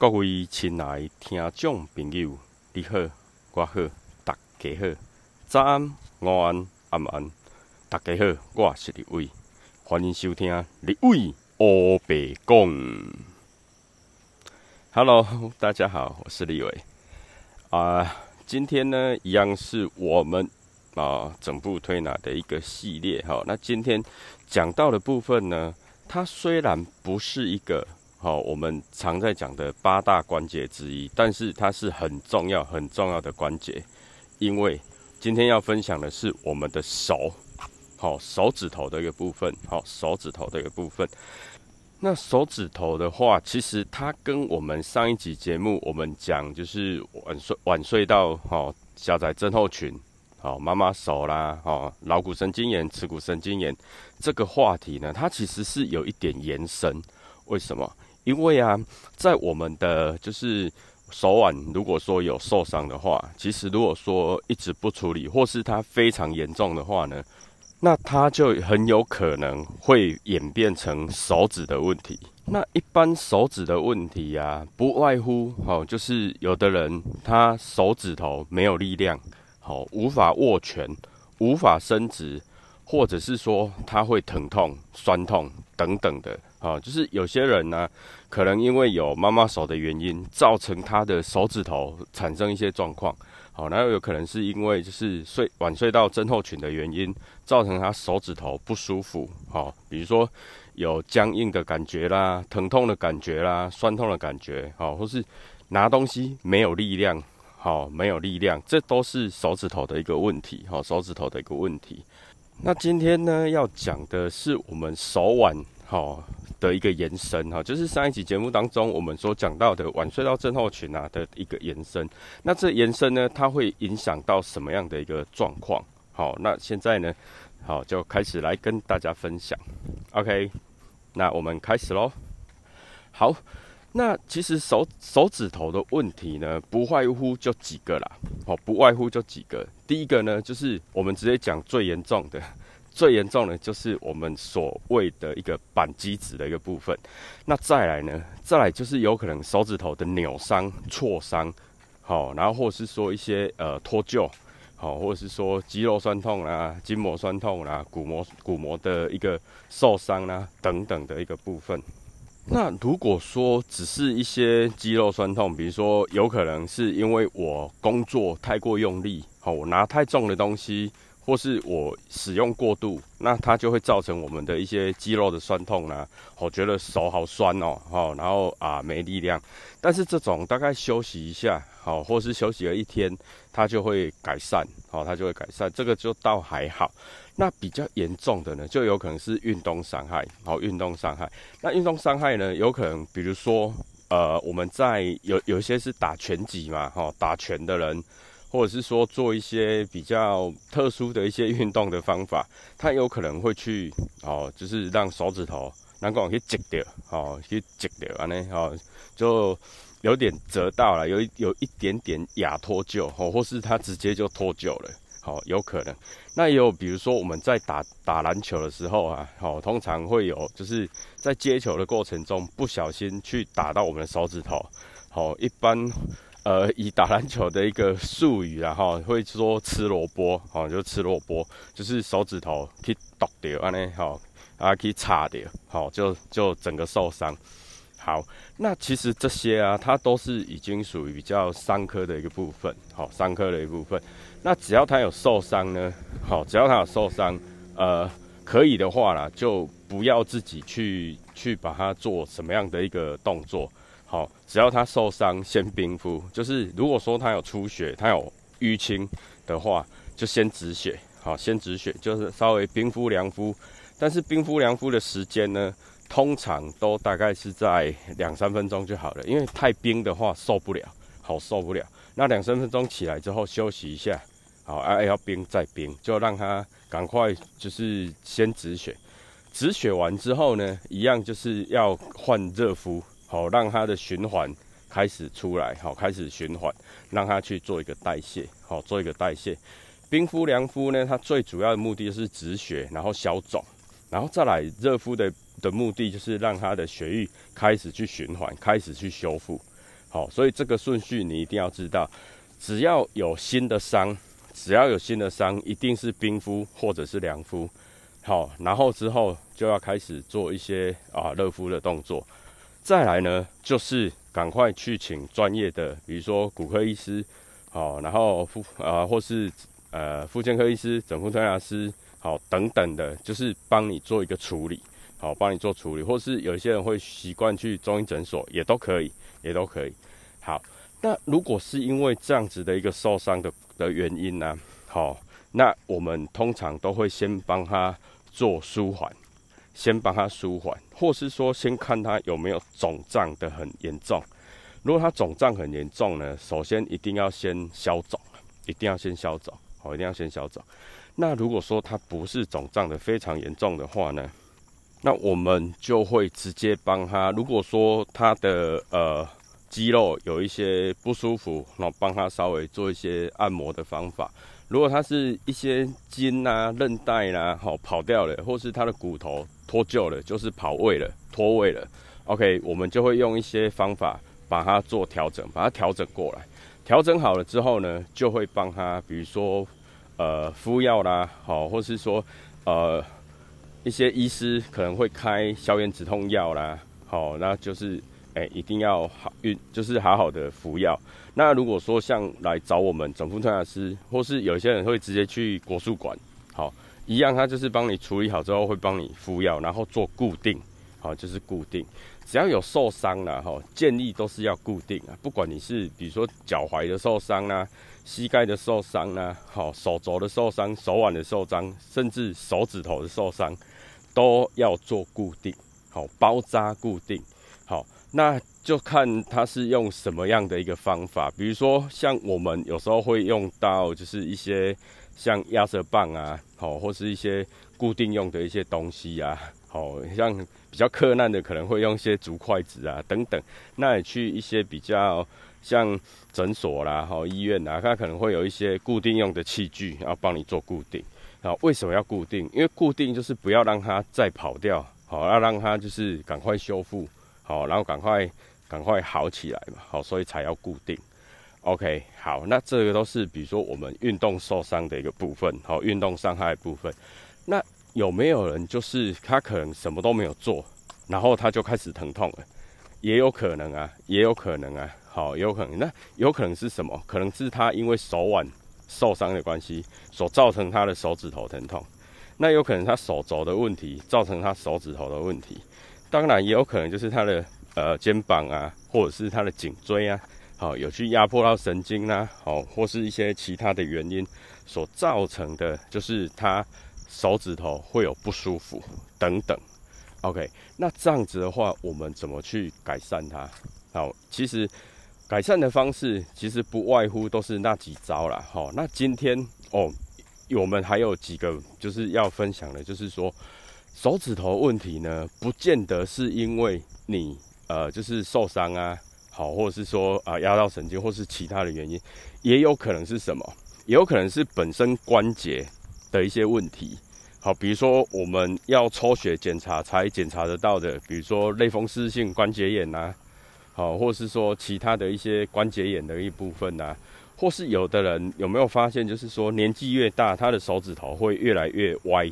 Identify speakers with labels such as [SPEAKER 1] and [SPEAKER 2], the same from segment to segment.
[SPEAKER 1] 各位亲爱听众朋友，你好，我好，大家好，早安、午安、晚安，大家好，我是李伟，欢迎收听李伟欧白讲。Hello，大家好，我是李伟啊。今天呢，一样是我们啊整部推拿的一个系列哈。那今天讲到的部分呢，它虽然不是一个。好，我们常在讲的八大关节之一，但是它是很重要、很重要的关节，因为今天要分享的是我们的手，好手指头的一个部分，好手指头的一个部分。那手指头的话，其实它跟我们上一集节目我们讲就是晚睡晚睡到好下载症候群，好妈妈手啦，好桡骨神经炎、耻骨神经炎这个话题呢，它其实是有一点延伸，为什么？因为啊，在我们的就是手腕，如果说有受伤的话，其实如果说一直不处理，或是它非常严重的话呢，那它就很有可能会演变成手指的问题。那一般手指的问题啊，不外乎哦，就是有的人他手指头没有力量，好无法握拳，无法伸直，或者是说他会疼痛、酸痛等等的。啊，就是有些人呢，可能因为有妈妈手的原因，造成他的手指头产生一些状况。好，然后有可能是因为就是睡晚睡到症候群的原因，造成他手指头不舒服。好，比如说有僵硬的感觉啦，疼痛的感觉啦，酸痛的感觉，好，或是拿东西没有力量，好，没有力量，这都是手指头的一个问题。好，手指头的一个问题。那今天呢，要讲的是我们手腕，好。的一个延伸哈，就是上一集节目当中我们所讲到的晚睡到症候群啊的一个延伸。那这延伸呢，它会影响到什么样的一个状况？好，那现在呢，好就开始来跟大家分享。OK，那我们开始喽。好，那其实手手指头的问题呢，不外乎就几个啦。哦，不外乎就几个。第一个呢，就是我们直接讲最严重的。最严重的就是我们所谓的一个扳机指的一个部分，那再来呢？再来就是有可能手指头的扭伤、挫伤，好，然后或是说一些呃脱臼，好，或者是说肌肉酸痛啦、筋膜酸痛啦、骨膜骨膜的一个受伤啦等等的一个部分。那如果说只是一些肌肉酸痛，比如说有可能是因为我工作太过用力，好，我拿太重的东西。或是我使用过度，那它就会造成我们的一些肌肉的酸痛啦。我觉得手好酸哦，好，然后啊没力量。但是这种大概休息一下，好，或是休息了一天，它就会改善，好，它就会改善。这个就倒还好。那比较严重的呢，就有可能是运动伤害，好，运动伤害。那运动伤害呢，有可能比如说，呃，我们在有有一些是打拳击嘛，哈，打拳的人。或者是说做一些比较特殊的一些运动的方法，它有可能会去哦，就是让手指头能够去挤掉，哦，去挤掉安尼，哦，就有点折到了，有有一点点亚脱臼，哦，或是它直接就脱臼了，好，有可能。那也有比如说我们在打打篮球的时候啊，好，通常会有就是在接球的过程中不小心去打到我们的手指头，好，一般。呃，以打篮球的一个术语啊，哈，会说吃萝卜，哦，就吃萝卜，就是手指头去剁掉，安尼，好，啊，可以擦掉，好，就就整个受伤。好，那其实这些啊，它都是已经属于比较伤科的一个部分，好，伤科的一部分。那只要它有受伤呢，好，只要它有受伤，呃，可以的话啦，就不要自己去去把它做什么样的一个动作。好，只要他受伤，先冰敷。就是如果说他有出血，他有淤青的话，就先止血。好，先止血，就是稍微冰敷凉敷。但是冰敷凉敷的时间呢，通常都大概是在两三分钟就好了。因为太冰的话受不了，好受不了。那两三分钟起来之后休息一下，好，哎要冰再冰，就让他赶快就是先止血。止血完之后呢，一样就是要换热敷。好，让它的循环开始出来，好，开始循环，让它去做一个代谢，好，做一个代谢。冰敷、凉敷呢，它最主要的目的就是止血，然后消肿，然后再来热敷的的目的就是让它的血液开始去循环，开始去修复。好，所以这个顺序你一定要知道。只要有新的伤，只要有新的伤，一定是冰敷或者是凉敷。好，然后之后就要开始做一些啊热敷的动作。再来呢，就是赶快去请专业的，比如说骨科医师，好，然后妇啊或是呃妇健科医师、整复推拿师，好等等的，就是帮你做一个处理，好，帮你做处理，或是有些人会习惯去中医诊所，也都可以，也都可以。好，那如果是因为这样子的一个受伤的的原因呢，好，那我们通常都会先帮他做舒缓。先帮他舒缓，或是说先看他有没有肿胀的很严重。如果他肿胀很严重呢，首先一定要先消肿，一定要先消肿，好，一定要先消肿。那如果说他不是肿胀的非常严重的话呢，那我们就会直接帮他。如果说他的呃肌肉有一些不舒服，那帮他稍微做一些按摩的方法。如果他是一些筋啊、韧带啦，好跑掉了，或是他的骨头脱臼了，就是跑位了、脱位了，OK，我们就会用一些方法把它做调整，把它调整过来。调整好了之后呢，就会帮他，比如说呃敷药啦，好，或是说呃一些医师可能会开消炎止痛药啦，好，那就是。哎，一定要好运，就是好好的服药。那如果说像来找我们整复推拿师，或是有些人会直接去国术馆，好，一样，他就是帮你处理好之后会帮你敷药，然后做固定，好，就是固定。只要有受伤了哈，建议都是要固定啊。不管你是比如说脚踝的受伤啦，膝盖的受伤啦，好，手肘的受伤、手腕的受伤，甚至手指头的受伤，都要做固定，好，包扎固定，好。那就看他是用什么样的一个方法，比如说像我们有时候会用到，就是一些像压舌棒啊，好，或是一些固定用的一些东西啊，好像比较困难的可能会用一些竹筷子啊等等。那你去一些比较像诊所啦、好医院啊，它可能会有一些固定用的器具，然后帮你做固定。好，为什么要固定？因为固定就是不要让它再跑掉，好，要让它就是赶快修复。好，然后赶快赶快好起来嘛，好，所以才要固定。OK，好，那这个都是比如说我们运动受伤的一个部分，好，运动伤害部分。那有没有人就是他可能什么都没有做，然后他就开始疼痛了？也有可能啊，也有可能啊，好，有可能。那有可能是什么？可能是他因为手腕受伤的关系，所造成他的手指头疼痛。那有可能他手肘的问题造成他手指头的问题。当然也有可能就是他的呃肩膀啊，或者是他的颈椎啊，好有去压迫到神经啦，好或是一些其他的原因所造成的，就是他手指头会有不舒服等等。OK，那这样子的话，我们怎么去改善它？好，其实改善的方式其实不外乎都是那几招啦。好，那今天哦，我们还有几个就是要分享的，就是说。手指头问题呢，不见得是因为你呃就是受伤啊，好，或者是说啊压到神经，或是其他的原因，也有可能是什么？也有可能是本身关节的一些问题。好，比如说我们要抽血检查才检查得到的，比如说类风湿性关节炎呐，好，或是说其他的一些关节炎的一部分呐，或是有的人有没有发现，就是说年纪越大，他的手指头会越来越歪。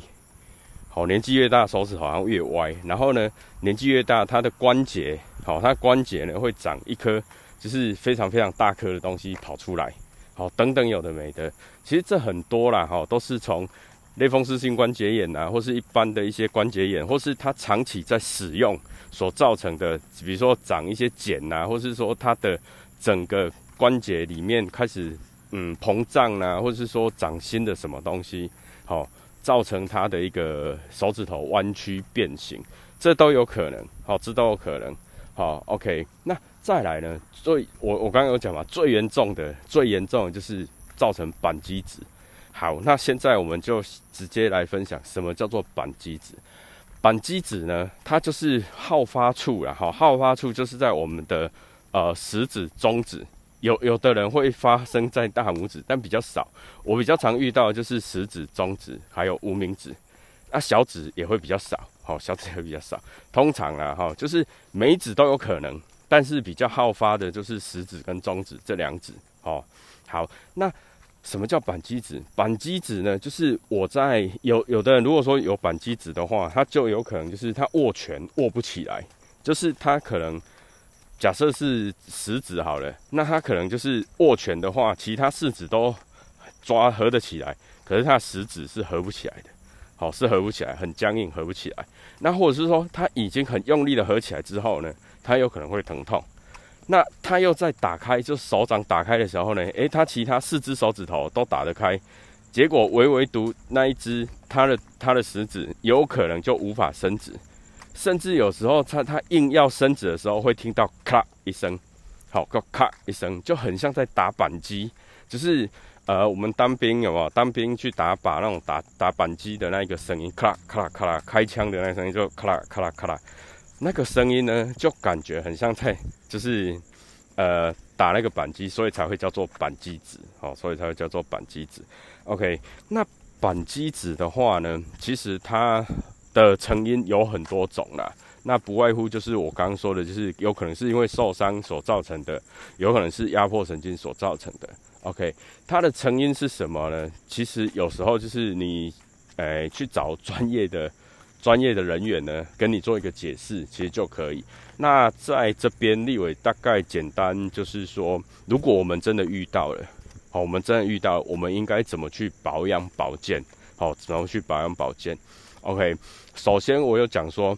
[SPEAKER 1] 好，年纪越大，手指好像越歪。然后呢，年纪越大，它的关节，好，它关节呢会长一颗，就是非常非常大颗的东西跑出来。好，等等有的没的，其实这很多啦，哈，都是从类风湿性关节炎啊，或是一般的一些关节炎，或是它长期在使用所造成的，比如说长一些茧呐，或是说它的整个关节里面开始嗯膨胀啊，或是说长新的什么东西，好。造成他的一个手指头弯曲变形，这都有可能，好，这都有可能，好，OK。那再来呢？最我我刚刚有讲嘛，最严重的、最严重的就是造成板机指。好，那现在我们就直接来分享什么叫做板机指。板机指呢，它就是好发处啦，好，好发处就是在我们的呃食指、中指。有有的人会发生在大拇指，但比较少。我比较常遇到就是食指、中指，还有无名指。那小指也会比较少，好，小指会比较少。通常啊，哈，就是每一指都有可能，但是比较好发的就是食指跟中指这两指。哦，好，那什么叫扳机指？扳机指呢，就是我在有有的人如果说有扳机指的话，他就有可能就是他握拳握不起来，就是他可能假设是食指好了，那他可能就是握拳的话，其他四指都抓合得起来，可是他食指是合不起来的，好是合不起来，很僵硬，合不起来。那或者是说他已经很用力的合起来之后呢，他有可能会疼痛。那他又在打开，就手掌打开的时候呢，诶，他其他四只手指头都打得开，结果唯唯独那一只，他的他的食指有可能就无法伸直，甚至有时候他他硬要伸直的时候，会听到咔一声，好个咔一声，就很像在打扳机，就是呃，我们当兵有没有？当兵去打靶那种打打扳机的那一个声音，咔啦咔啦咔啦，开枪的那声音就咔啦咔啦咔啦。那个声音呢，就感觉很像在，就是，呃，打那个扳机，所以才会叫做扳机指，好，所以才会叫做扳机指。OK，那扳机指的话呢，其实它的成因有很多种啦，那不外乎就是我刚刚说的，就是有可能是因为受伤所造成的，有可能是压迫神经所造成的。OK，它的成因是什么呢？其实有时候就是你，诶，去找专业的。专业的人员呢，跟你做一个解释，其实就可以。那在这边，立伟大概简单就是说，如果我们真的遇到了，好，我们真的遇到，我们应该怎么去保养保健？好，怎么去保养保健？OK，首先我有讲说，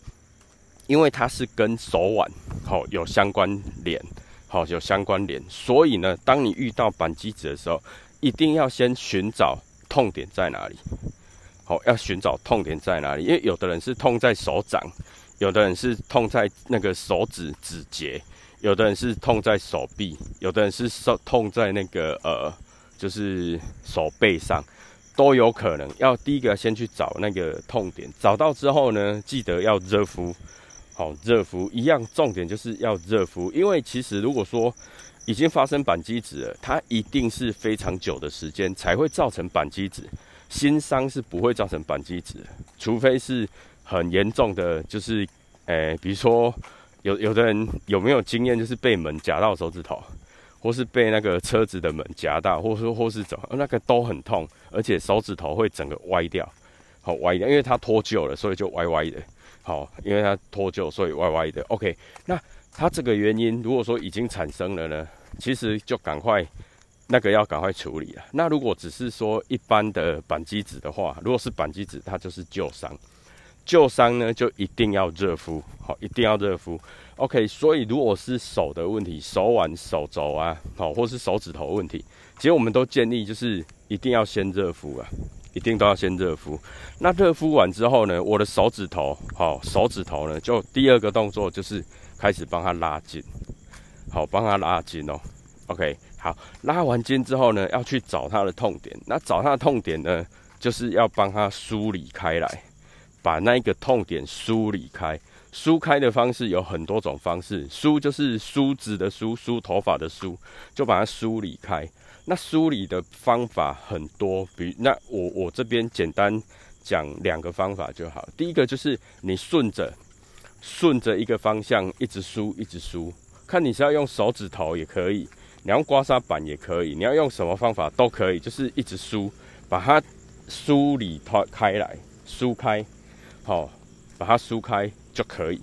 [SPEAKER 1] 因为它是跟手腕好有相关联，好有相关联，所以呢，当你遇到板机指的时候，一定要先寻找痛点在哪里。好，要寻找痛点在哪里？因为有的人是痛在手掌，有的人是痛在那个手指指节，有的人是痛在手臂，有的人是受痛在那个呃，就是手背上，都有可能。要第一个先去找那个痛点，找到之后呢，记得要热敷。好，热敷一样，重点就是要热敷。因为其实如果说已经发生扳机指了，它一定是非常久的时间才会造成扳机指。新伤是不会造成扳机指，除非是很严重的，就是，诶，比如说有有的人有没有经验，就是被门夹到手指头，或是被那个车子的门夹到，或说或是怎么，那个都很痛，而且手指头会整个歪掉，好歪掉，因为它脱臼了，所以就歪歪的，好，因为它脱臼，所以歪歪的。OK，那它这个原因如果说已经产生了呢，其实就赶快。那个要赶快处理啊。那如果只是说一般的板机指的话，如果是板机指，它就是旧伤。旧伤呢，就一定要热敷，好，一定要热敷。OK，所以如果是手的问题，手腕、手肘啊，好，或是手指头问题，其实我们都建议就是一定要先热敷啊，一定都要先热敷。那热敷完之后呢，我的手指头，好，手指头呢，就第二个动作就是开始帮它拉筋，好，帮它拉筋哦。OK。好，拉完筋之后呢，要去找它的痛点。那找它的痛点呢，就是要帮它梳理开来，把那个痛点梳理开。梳开的方式有很多种方式，梳就是梳子的梳，梳头发的梳，就把它梳理开。那梳理的方法很多，比那我我这边简单讲两个方法就好。第一个就是你顺着顺着一个方向一直梳，一直梳，看你是要用手指头也可以。你要刮痧板也可以，你要用什么方法都可以，就是一直梳，把它梳理它开来，梳开，好，把它梳开就可以。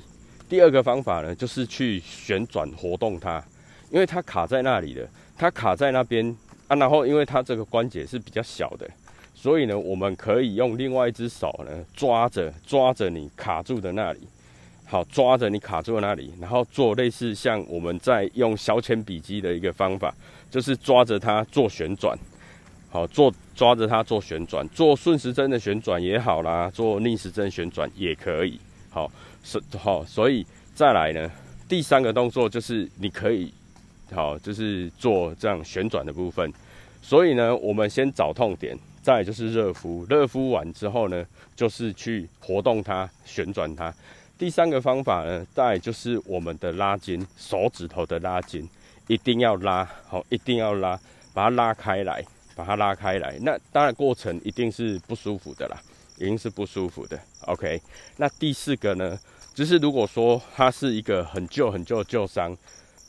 [SPEAKER 1] 第二个方法呢，就是去旋转活动它，因为它卡在那里的，它卡在那边啊，然后因为它这个关节是比较小的，所以呢，我们可以用另外一只手呢抓着抓着你卡住的那里。好，抓着你卡住的那里，然后做类似像我们在用小铅笔机的一个方法，就是抓着它做旋转。好，做抓着它做旋转，做顺时针的旋转也好啦，做逆时针旋转也可以。好，是好，所以再来呢，第三个动作就是你可以好，就是做这样旋转的部分。所以呢，我们先找痛点，再就是热敷，热敷完之后呢，就是去活动它，旋转它。第三个方法呢，再就是我们的拉筋，手指头的拉筋，一定要拉好，一定要拉，把它拉开来，把它拉开来。那当然过程一定是不舒服的啦，一定是不舒服的。OK，那第四个呢，就是如果说它是一个很旧很旧旧伤，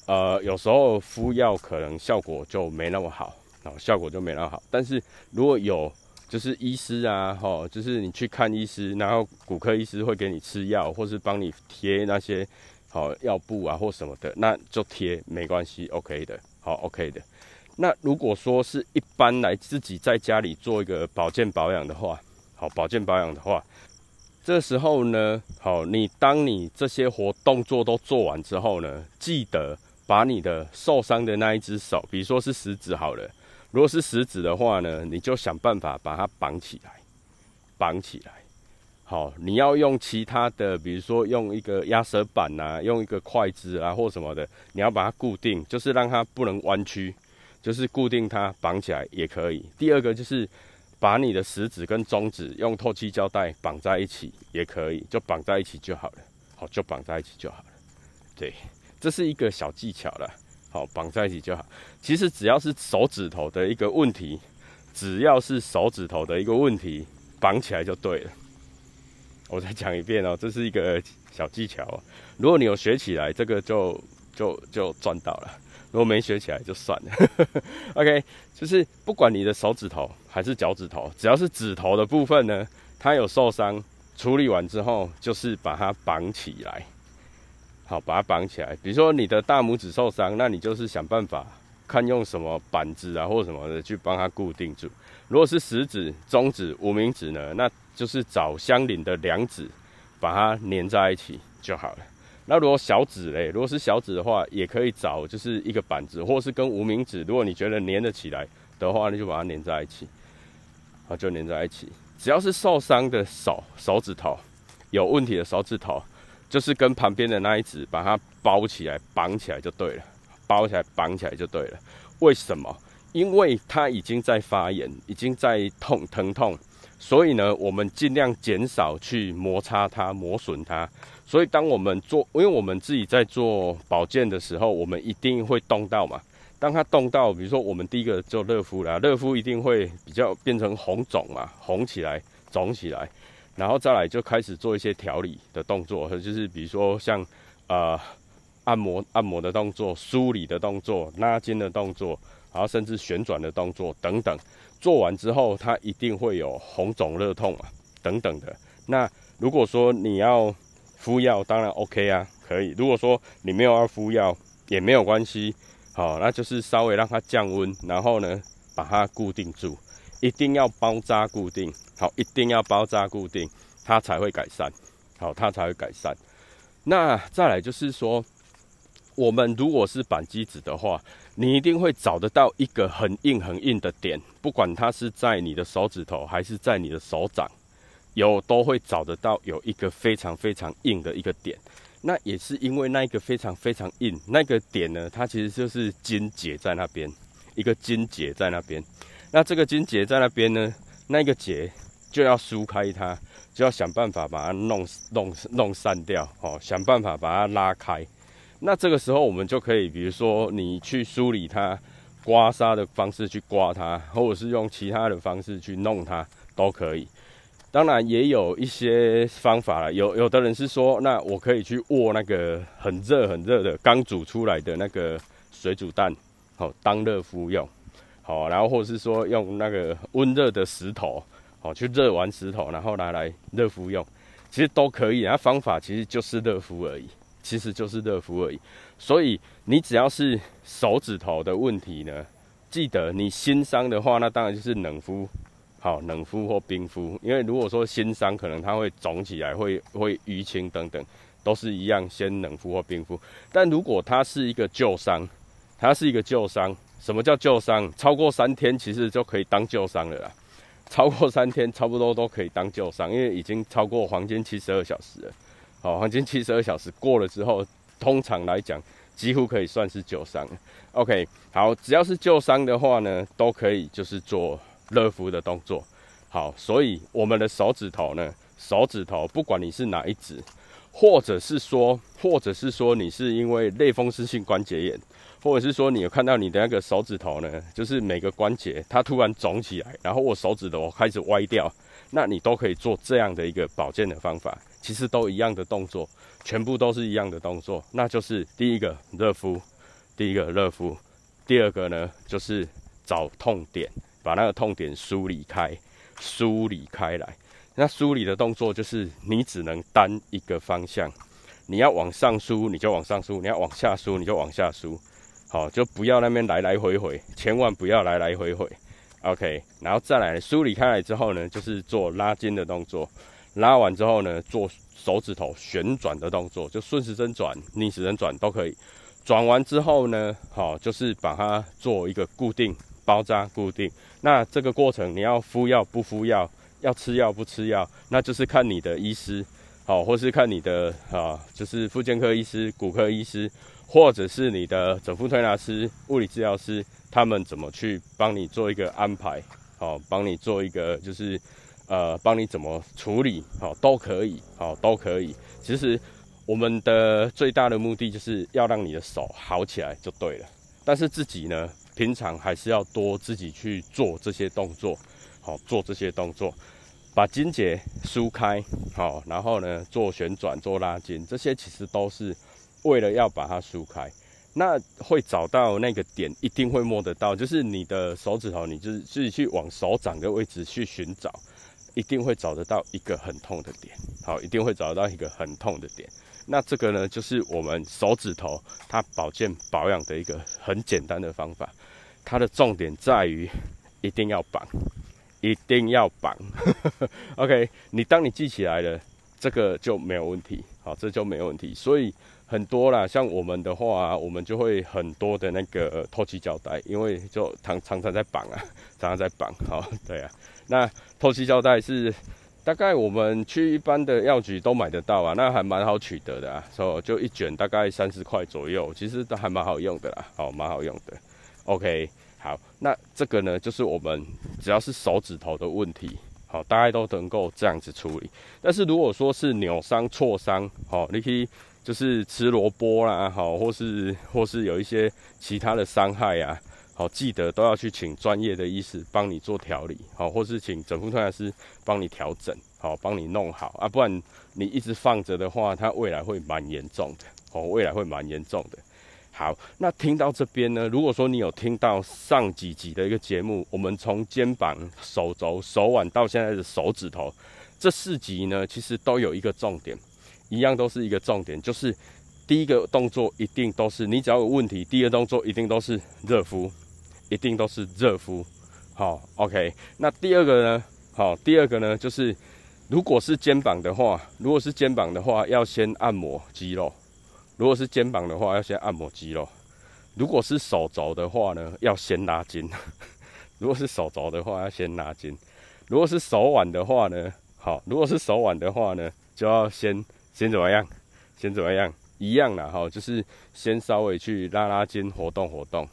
[SPEAKER 1] 呃，有时候敷药可能效果就没那么好，然哦，效果就没那么好。但是如果有就是医师啊，哈，就是你去看医师，然后骨科医师会给你吃药，或是帮你贴那些好药布啊或什么的，那就贴没关系，OK 的，好 OK 的。那如果说是一般来自己在家里做一个保健保养的话，好保健保养的话，这时候呢，好，你当你这些活动作都做完之后呢，记得把你的受伤的那一只手，比如说是食指好了。如果是食指的话呢，你就想办法把它绑起来，绑起来。好，你要用其他的，比如说用一个压舌板呐，用一个筷子啊或什么的，你要把它固定，就是让它不能弯曲，就是固定它绑起来也可以。第二个就是把你的食指跟中指用透气胶带绑在一起也可以，就绑在一起就好了。好，就绑在一起就好了。对，这是一个小技巧了。好，绑在一起就好。其实只要是手指头的一个问题，只要是手指头的一个问题，绑起来就对了。我再讲一遍哦，这是一个小技巧。如果你有学起来，这个就就就赚到了；如果没学起来，就算了。OK，就是不管你的手指头还是脚趾头，只要是指头的部分呢，它有受伤，处理完之后就是把它绑起来。好，把它绑起来。比如说你的大拇指受伤，那你就是想办法看用什么板子啊，或什么的去帮它固定住。如果是食指、中指、无名指呢，那就是找相邻的两指把它粘在一起就好了。那如果小指嘞，如果是小指的话，也可以找就是一个板子，或是跟无名指，如果你觉得粘得起来的话，那就把它粘在一起。好，就粘在一起。只要是受伤的手手指头有问题的手指头。就是跟旁边的那一指把它包起来、绑起来就对了，包起来、绑起来就对了。为什么？因为它已经在发炎，已经在痛、疼痛，所以呢，我们尽量减少去摩擦它、磨损它。所以，当我们做，因为我们自己在做保健的时候，我们一定会动到嘛。当它动到，比如说我们第一个做热敷啦，热敷一定会比较变成红肿嘛，红起来、肿起来。然后再来就开始做一些调理的动作，就是比如说像呃按摩按摩的动作、梳理的动作、拉筋的动作，然后甚至旋转的动作等等。做完之后，它一定会有红肿热痛啊等等的。那如果说你要敷药，当然 OK 啊，可以。如果说你没有要敷药，也没有关系，好，那就是稍微让它降温，然后呢把它固定住。一定要包扎固定，好，一定要包扎固定，它才会改善，好，它才会改善。那再来就是说，我们如果是板机子的话，你一定会找得到一个很硬很硬的点，不管它是在你的手指头还是在你的手掌，有都会找得到有一个非常非常硬的一个点。那也是因为那一个非常非常硬那个点呢，它其实就是筋结在那边，一个筋结在那边。那这个筋结在那边呢，那个结就要疏开它，就要想办法把它弄弄弄散掉，哦，想办法把它拉开。那这个时候我们就可以，比如说你去梳理它，刮痧的方式去刮它，或者是用其他的方式去弄它都可以。当然也有一些方法了，有有的人是说，那我可以去握那个很热很热的刚煮出来的那个水煮蛋，好当热敷用。哦，然后或者是说用那个温热的石头，哦，去热完石头，然后拿来热敷用，其实都可以。那方法其实就是热敷而已，其实就是热敷而已。所以你只要是手指头的问题呢，记得你新伤的话，那当然就是冷敷，好，冷敷或冰敷。因为如果说新伤，可能它会肿起来，会会淤青等等，都是一样，先冷敷或冰敷。但如果它是一个旧伤，它是一个旧伤。什么叫旧伤？超过三天其实就可以当旧伤了啦。超过三天，差不多都可以当旧伤，因为已经超过黄金七十二小时了。好，黄金七十二小时过了之后，通常来讲，几乎可以算是旧伤。OK，好，只要是旧伤的话呢，都可以就是做热敷的动作。好，所以我们的手指头呢，手指头不管你是哪一指，或者是说，或者是说你是因为类风湿性关节炎。或者是说，你有看到你的那个手指头呢？就是每个关节它突然肿起来，然后我手指头开始歪掉，那你都可以做这样的一个保健的方法。其实都一样的动作，全部都是一样的动作，那就是第一个热敷，第一个热敷，第二个呢就是找痛点，把那个痛点梳理开，梳理开来。那梳理的动作就是你只能单一个方向，你要往上梳你就往上梳，你要往下梳你就往下梳，好，就不要那边来来回回，千万不要来来回回。OK，然后再来梳理开来之后呢，就是做拉筋的动作。拉完之后呢，做手指头旋转的动作，就顺时针转、逆时针转都可以。转完之后呢，好，就是把它做一个固定包扎固定。那这个过程你要敷药不敷药，要吃药不吃药，那就是看你的医师，好，或是看你的啊，就是复健科医师、骨科医师，或者是你的整复推拿师、物理治疗师。他们怎么去帮你做一个安排？好，帮你做一个就是，呃，帮你怎么处理？好，都可以，好，都可以。其实我们的最大的目的就是要让你的手好起来就对了。但是自己呢，平常还是要多自己去做这些动作，好，做这些动作，把筋结梳开，好，然后呢，做旋转、做拉筋，这些其实都是为了要把它梳开。那会找到那个点，一定会摸得到。就是你的手指头，你就是自己去往手掌的位置去寻找，一定会找得到一个很痛的点。好，一定会找得到一个很痛的点。那这个呢，就是我们手指头它保健保养的一个很简单的方法。它的重点在于一定要绑，一定要绑。OK，你当你记起来了，这个就没有问题。好，这就没有问题。所以。很多啦，像我们的话，我们就会很多的那个透气胶带，因为就常常常在绑啊，常常在绑。好，对啊，那透气胶带是大概我们去一般的药局都买得到啊，那还蛮好取得的啊，所以就一卷大概三十块左右，其实都还蛮好用的啦，好，蛮好用的。OK，好，那这个呢，就是我们只要是手指头的问题，好，大概都能够这样子处理。但是如果说是扭伤、挫伤，好，你可以。就是吃萝卜啦，好，或是或是有一些其他的伤害呀，好，记得都要去请专业的医师帮你做调理，好，或是请整复推拿师帮你调整，好，帮你弄好啊，不然你一直放着的话，它未来会蛮严重的，哦，未来会蛮严重的。好，那听到这边呢，如果说你有听到上几集的一个节目，我们从肩膀、手肘、手腕到现在的手指头，这四集呢，其实都有一个重点。一样都是一个重点，就是第一个动作一定都是你只要有问题，第二动作一定都是热敷，一定都是热敷。好，OK。那第二个呢？好，第二个呢，就是如果是肩膀的话，如果是肩膀的话，要先按摩肌肉；如果是肩膀的话，要先按摩肌肉；如果是手肘的话呢，要先拉筋；如果是手肘的话，要先拉筋；如果是手腕的话呢，好，如果是手腕的话呢，就要先。先怎么样？先怎么样？一样的哈，就是先稍微去拉拉筋，活动活动，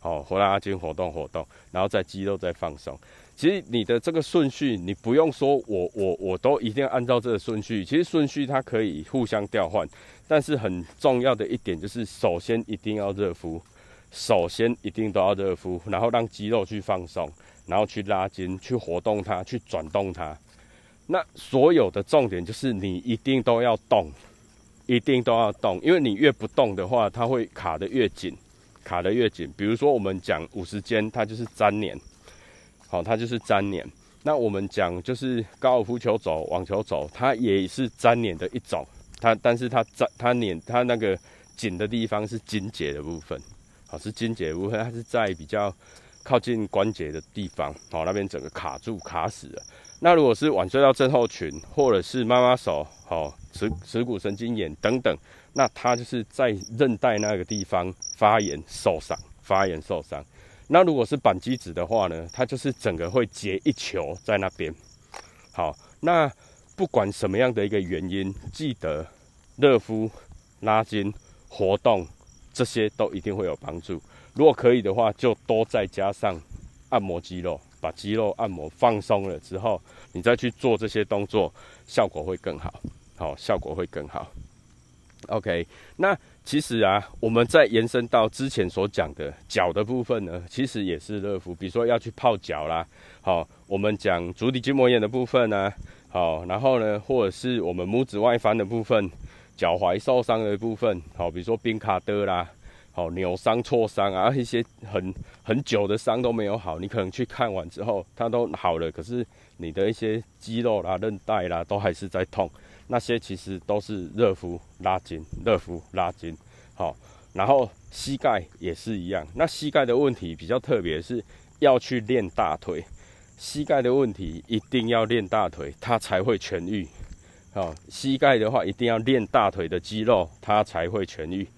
[SPEAKER 1] 好，活拉拉筋，活动活动，然后再肌肉再放松。其实你的这个顺序，你不用说我我我都一定要按照这个顺序。其实顺序它可以互相调换，但是很重要的一点就是，首先一定要热敷，首先一定都要热敷，然后让肌肉去放松，然后去拉筋，去活动它，去转动它。那所有的重点就是你一定都要动，一定都要动，因为你越不动的话，它会卡得越紧，卡得越紧。比如说我们讲五十肩，它就是粘黏，好，它就是粘黏。那我们讲就是高尔夫球肘、网球肘，它也是粘黏的一种，它但是它粘它黏它那个紧的地方是筋结的部分，好，是筋结部分，它是在比较靠近关节的地方，好，那边整个卡住卡死了。那如果是晚睡到症候群，或者是妈妈手、好耻耻骨神经炎等等，那它就是在韧带那个地方发炎受伤，发炎受伤。那如果是板机子的话呢，它就是整个会结一球在那边。好，那不管什么样的一个原因，记得热敷、拉筋、活动，这些都一定会有帮助。如果可以的话，就多再加上按摩肌肉。把肌肉按摩放松了之后，你再去做这些动作，效果会更好。好，效果会更好。OK，那其实啊，我们再延伸到之前所讲的脚的部分呢，其实也是热敷。比如说要去泡脚啦，好，我们讲足底筋膜炎的部分呢，好，然后呢，或者是我们拇指外翻的部分，脚踝受伤的部分，好，比如说冰卡德啦，好，扭伤、挫伤啊，一些很很久的伤都没有好，你可能去看完之后，它都好了，可是你的一些肌肉啦、韧带啦，都还是在痛，那些其实都是热敷拉筋、热敷拉筋，好，然后膝盖也是一样，那膝盖的问题比较特别，是要去练大腿。膝盖的问题一定要练大腿，它才会痊愈。好，膝盖的话一定要练大腿的肌肉，它才会痊愈。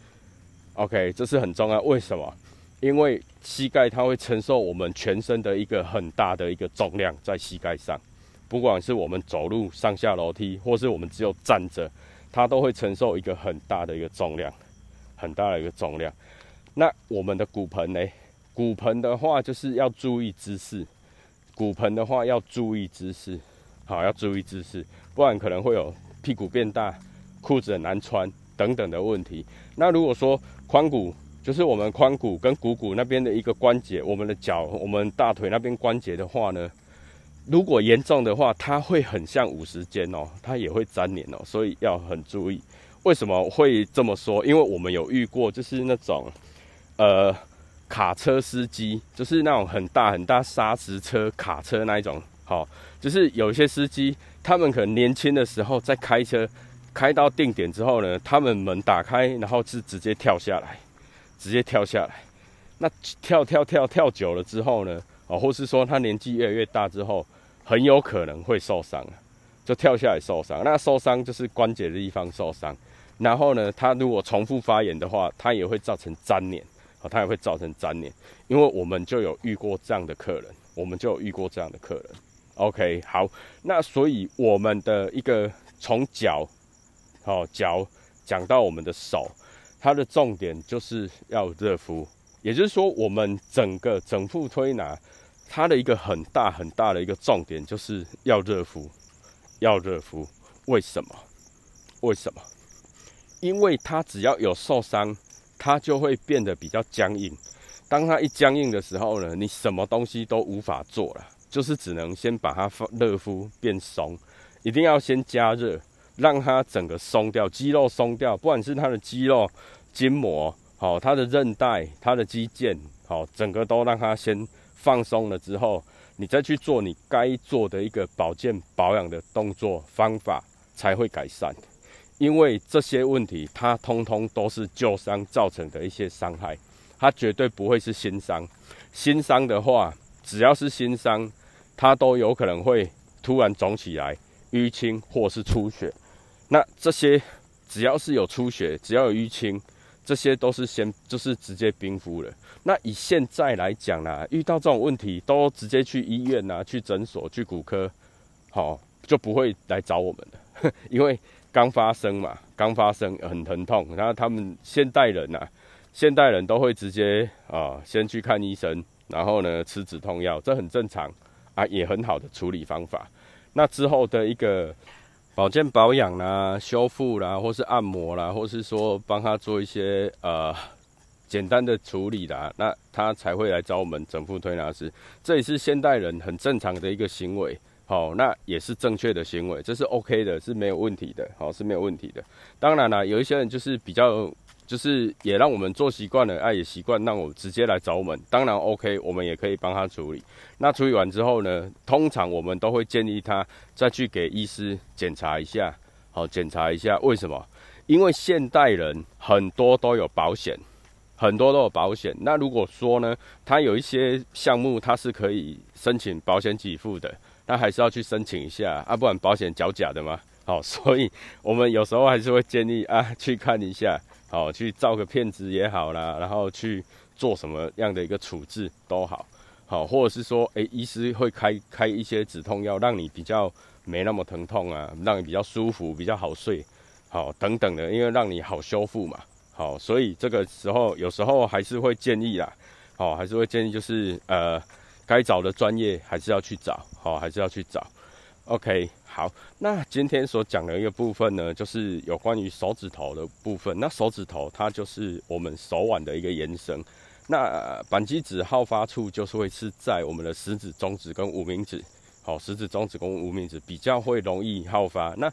[SPEAKER 1] OK，这是很重要。为什么？因为膝盖它会承受我们全身的一个很大的一个重量在膝盖上，不管是我们走路上下楼梯，或是我们只有站着，它都会承受一个很大的一个重量，很大的一个重量。那我们的骨盆呢？骨盆的话就是要注意姿势。骨盆的话要注意姿势，好，要注意姿势，不然可能会有屁股变大、裤子很难穿等等的问题。那如果说髋骨，就是我们髋骨跟股骨那边的一个关节，我们的脚、我们大腿那边关节的话呢，如果严重的话，它会很像五十肩哦，它也会粘连哦，所以要很注意。为什么会这么说？因为我们有遇过，就是那种，呃。卡车司机就是那种很大很大砂石车、卡车那一种，好，就是有一些司机，他们可能年轻的时候在开车，开到定点之后呢，他们门打开，然后是直接跳下来，直接跳下来。那跳跳跳跳久了之后呢，哦，或是说他年纪越来越大之后，很有可能会受伤，就跳下来受伤。那受伤就是关节的地方受伤，然后呢，他如果重复发炎的话，他也会造成粘连。它也会造成粘连，因为我们就有遇过这样的客人，我们就有遇过这样的客人。OK，好，那所以我们的一个从脚，好脚讲到我们的手，它的重点就是要热敷，也就是说，我们整个整副推拿，它的一个很大很大的一个重点就是要热敷，要热敷。为什么？为什么？因为它只要有受伤。它就会变得比较僵硬。当它一僵硬的时候呢，你什么东西都无法做了，就是只能先把它放热敷变松。一定要先加热，让它整个松掉，肌肉松掉，不管是它的肌肉、筋膜，好，它的韧带、它的肌腱，好，整个都让它先放松了之后，你再去做你该做的一个保健保养的动作方法，才会改善。因为这些问题，它通通都是旧伤造成的一些伤害，它绝对不会是新伤。新伤的话，只要是新伤，它都有可能会突然肿起来、淤青或是出血。那这些只要是有出血，只要有淤青，这些都是先就是直接冰敷了。那以现在来讲呢，遇到这种问题，都直接去医院啊，去诊所、去骨科，好就不会来找我们了，因为。刚发生嘛，刚发生很疼痛，然后他们现代人呐，现代人都会直接啊先去看医生，然后呢吃止痛药，这很正常啊，也很好的处理方法。那之后的一个保健保养啦、修复啦，或是按摩啦，或是说帮他做一些呃简单的处理啦，那他才会来找我们整副推拿师。这也是现代人很正常的一个行为。好，那也是正确的行为，这是 OK 的，是没有问题的，好是没有问题的。当然了，有一些人就是比较，就是也让我们做习惯了，哎，也习惯让我直接来找我们。当然 OK，我们也可以帮他处理。那处理完之后呢，通常我们都会建议他再去给医师检查一下，好检查一下为什么？因为现代人很多都有保险，很多都有保险。那如果说呢，他有一些项目他是可以申请保险给付的。那还是要去申请一下啊，不然保险缴假的嘛。好，所以我们有时候还是会建议啊，去看一下，好，去照个片子也好啦，然后去做什么样的一个处置都好，好，或者是说，诶，医师会开开一些止痛药，让你比较没那么疼痛啊，让你比较舒服，比较好睡，好，等等的，因为让你好修复嘛。好，所以这个时候有时候还是会建议啦，好，还是会建议就是呃。该找的专业还是要去找，好，还是要去找。OK，好，那今天所讲的一个部分呢，就是有关于手指头的部分。那手指头它就是我们手腕的一个延伸。那扳机指好发处就是会是在我们的食指、中指跟无名指，好，食指、中指跟无名指比较会容易好发。那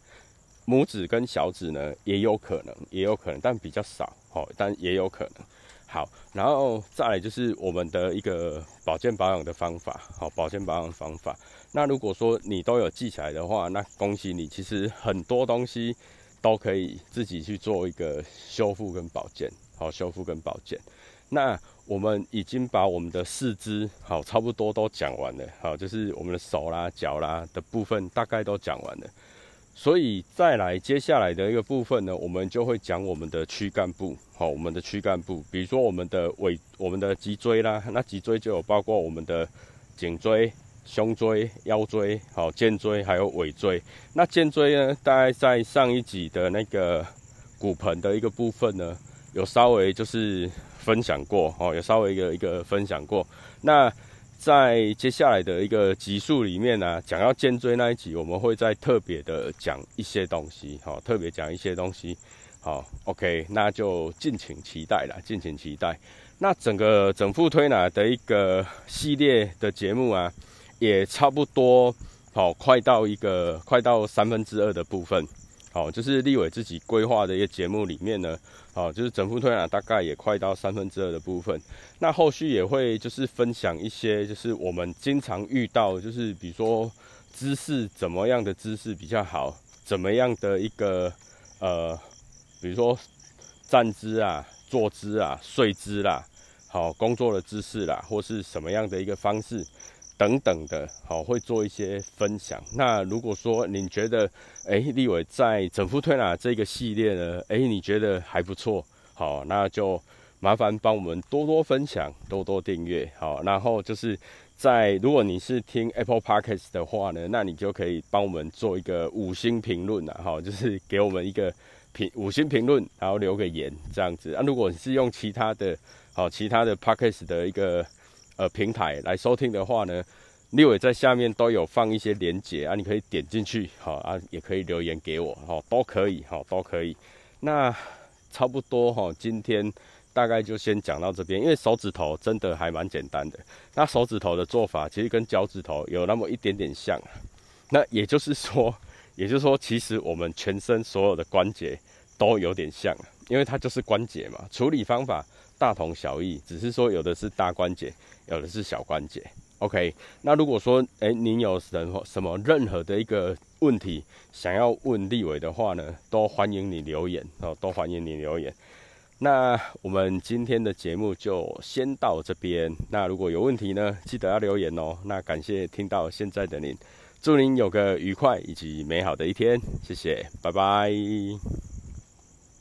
[SPEAKER 1] 拇指跟小指呢，也有可能，也有可能，但比较少。好，但也有可能。好，然后再来就是我们的一个保健保养的方法。好，保健保养方法。那如果说你都有记起来的话，那恭喜你，其实很多东西都可以自己去做一个修复跟保健。好，修复跟保健。那我们已经把我们的四肢好差不多都讲完了。好，就是我们的手啦、脚啦的部分大概都讲完了。所以再来接下来的一个部分呢，我们就会讲我们的躯干部，好，我们的躯干部，比如说我们的尾、我们的脊椎啦，那脊椎就有包括我们的颈椎、胸椎、腰椎，好，肩椎还有尾椎。那肩椎呢，大概在上一集的那个骨盆的一个部分呢，有稍微就是分享过，哦，有稍微一个一个分享过。那在接下来的一个集数里面呢，讲到肩椎那一集，我们会再特别的讲一些东西，好，特别讲一些东西，好，OK，那就敬请期待了，敬请期待。那整个整副推拿的一个系列的节目啊，也差不多，好，快到一个快到三分之二的部分。好，就是立伟自己规划的一个节目里面呢，好，就是整副推拿大概也快到三分之二的部分。那后续也会就是分享一些，就是我们经常遇到，就是比如说姿势怎么样的姿势比较好，怎么样的一个呃，比如说站姿啊、坐姿啊、睡姿啦，好，工作的姿势啦，或是什么样的一个方式。等等的，好，会做一些分享。那如果说你觉得，哎，立伟在整副推拿这个系列呢，哎，你觉得还不错，好，那就麻烦帮我们多多分享，多多订阅，好。然后就是在如果你是听 Apple Podcast 的话呢，那你就可以帮我们做一个五星评论啊，好，就是给我们一个评五星评论，然后留个言这样子。啊，如果你是用其他的，好，其他的 Podcast 的一个。呃，平台来收听的话呢，立伟在下面都有放一些连结啊，你可以点进去，好啊，也可以留言给我，好，都可以，好，都可以。那差不多哈，今天大概就先讲到这边，因为手指头真的还蛮简单的。那手指头的做法其实跟脚趾头有那么一点点像，那也就是说，也就是说，其实我们全身所有的关节都有点像，因为它就是关节嘛，处理方法大同小异，只是说有的是大关节。有的是小关节，OK。那如果说，哎，您有什么什么任何的一个问题想要问立伟的话呢，都欢迎你留言哦，都欢迎你留言。那我们今天的节目就先到这边。那如果有问题呢，记得要留言哦。那感谢听到现在的您，祝您有个愉快以及美好的一天，谢谢，拜拜。